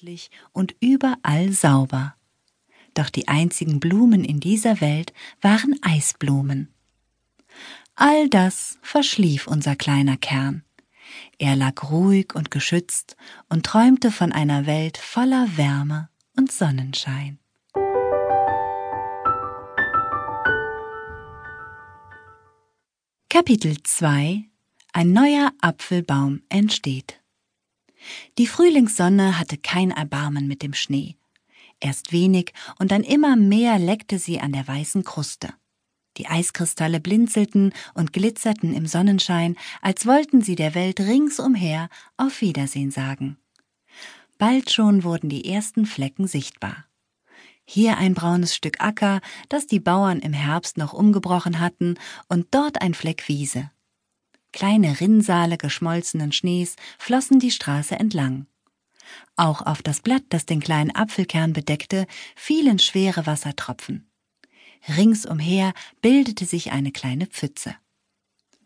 friedlich und überall sauber. Doch die einzigen Blumen in dieser Welt waren Eisblumen. All das verschlief unser kleiner Kern. Er lag ruhig und geschützt und träumte von einer Welt voller Wärme und Sonnenschein. Kapitel 2 Ein neuer Apfelbaum entsteht. Die Frühlingssonne hatte kein Erbarmen mit dem Schnee. Erst wenig und dann immer mehr leckte sie an der weißen Kruste. Die Eiskristalle blinzelten und glitzerten im Sonnenschein, als wollten sie der Welt ringsumher auf Wiedersehen sagen. Bald schon wurden die ersten Flecken sichtbar. Hier ein braunes Stück Acker, das die Bauern im Herbst noch umgebrochen hatten, und dort ein Fleck Wiese. Kleine Rinnsale geschmolzenen Schnees flossen die Straße entlang. Auch auf das Blatt, das den kleinen Apfelkern bedeckte, fielen schwere Wassertropfen. Ringsumher bildete sich eine kleine Pfütze.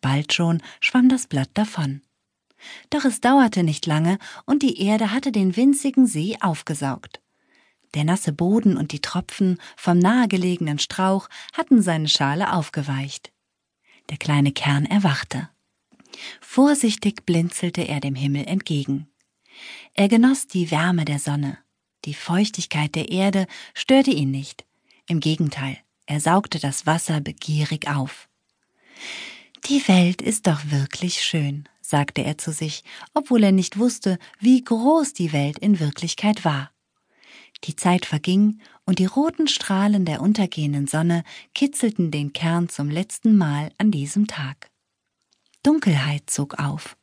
Bald schon schwamm das Blatt davon. Doch es dauerte nicht lange, und die Erde hatte den winzigen See aufgesaugt. Der nasse Boden und die Tropfen vom nahegelegenen Strauch hatten seine Schale aufgeweicht. Der kleine Kern erwachte. Vorsichtig blinzelte er dem Himmel entgegen. Er genoss die Wärme der Sonne. Die Feuchtigkeit der Erde störte ihn nicht. Im Gegenteil, er saugte das Wasser begierig auf. Die Welt ist doch wirklich schön, sagte er zu sich, obwohl er nicht wusste, wie groß die Welt in Wirklichkeit war. Die Zeit verging, und die roten Strahlen der untergehenden Sonne kitzelten den Kern zum letzten Mal an diesem Tag. Dunkelheit zog auf.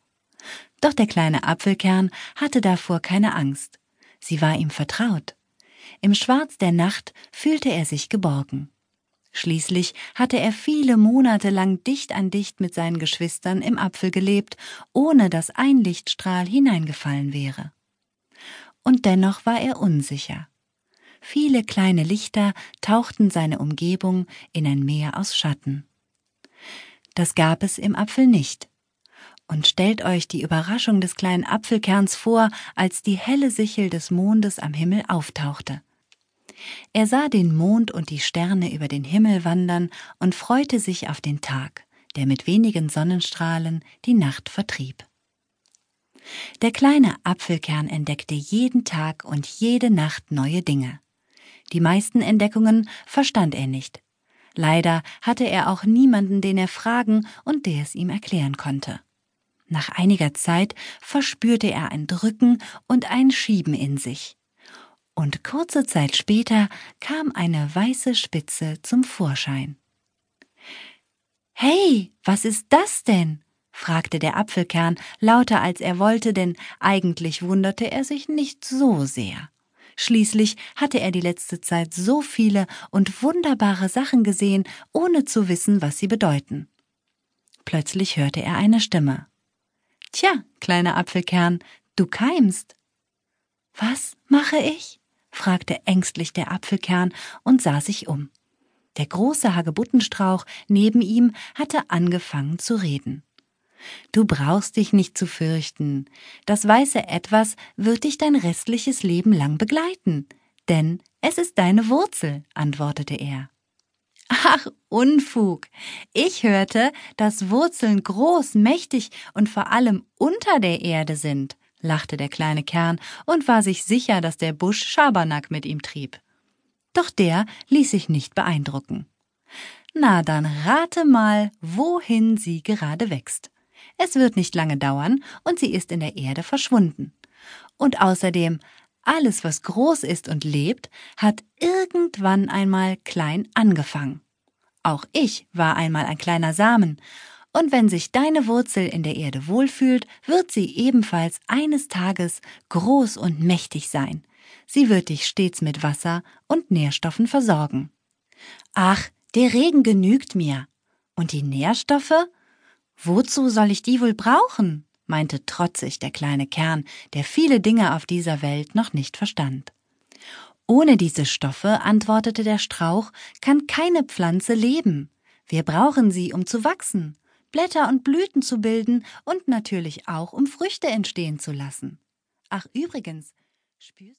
Doch der kleine Apfelkern hatte davor keine Angst. Sie war ihm vertraut. Im Schwarz der Nacht fühlte er sich geborgen. Schließlich hatte er viele Monate lang dicht an dicht mit seinen Geschwistern im Apfel gelebt, ohne dass ein Lichtstrahl hineingefallen wäre. Und dennoch war er unsicher. Viele kleine Lichter tauchten seine Umgebung in ein Meer aus Schatten. Das gab es im Apfel nicht. Und stellt euch die Überraschung des kleinen Apfelkerns vor, als die helle Sichel des Mondes am Himmel auftauchte. Er sah den Mond und die Sterne über den Himmel wandern und freute sich auf den Tag, der mit wenigen Sonnenstrahlen die Nacht vertrieb. Der kleine Apfelkern entdeckte jeden Tag und jede Nacht neue Dinge. Die meisten Entdeckungen verstand er nicht. Leider hatte er auch niemanden, den er fragen und der es ihm erklären konnte. Nach einiger Zeit verspürte er ein Drücken und ein Schieben in sich. Und kurze Zeit später kam eine weiße Spitze zum Vorschein. Hey, was ist das denn? fragte der Apfelkern lauter als er wollte, denn eigentlich wunderte er sich nicht so sehr. Schließlich hatte er die letzte Zeit so viele und wunderbare Sachen gesehen, ohne zu wissen, was sie bedeuten. Plötzlich hörte er eine Stimme. Tja, kleiner Apfelkern, du keimst. Was mache ich? fragte ängstlich der Apfelkern und sah sich um. Der große Hagebuttenstrauch neben ihm hatte angefangen zu reden. Du brauchst dich nicht zu fürchten. Das weiße Etwas wird dich dein restliches Leben lang begleiten, denn es ist deine Wurzel, antwortete er. Ach, Unfug. Ich hörte, dass Wurzeln groß, mächtig und vor allem unter der Erde sind, lachte der kleine Kern und war sich sicher, dass der Busch Schabernack mit ihm trieb. Doch der ließ sich nicht beeindrucken. Na, dann rate mal, wohin sie gerade wächst. Es wird nicht lange dauern und sie ist in der Erde verschwunden. Und außerdem, alles, was groß ist und lebt, hat irgendwann einmal klein angefangen. Auch ich war einmal ein kleiner Samen, und wenn sich deine Wurzel in der Erde wohlfühlt, wird sie ebenfalls eines Tages groß und mächtig sein. Sie wird dich stets mit Wasser und Nährstoffen versorgen. Ach, der Regen genügt mir. Und die Nährstoffe? Wozu soll ich die wohl brauchen? meinte trotzig der kleine Kern, der viele Dinge auf dieser Welt noch nicht verstand. Ohne diese Stoffe, antwortete der Strauch, kann keine Pflanze leben. Wir brauchen sie, um zu wachsen, Blätter und Blüten zu bilden und natürlich auch, um Früchte entstehen zu lassen. Ach übrigens, spürst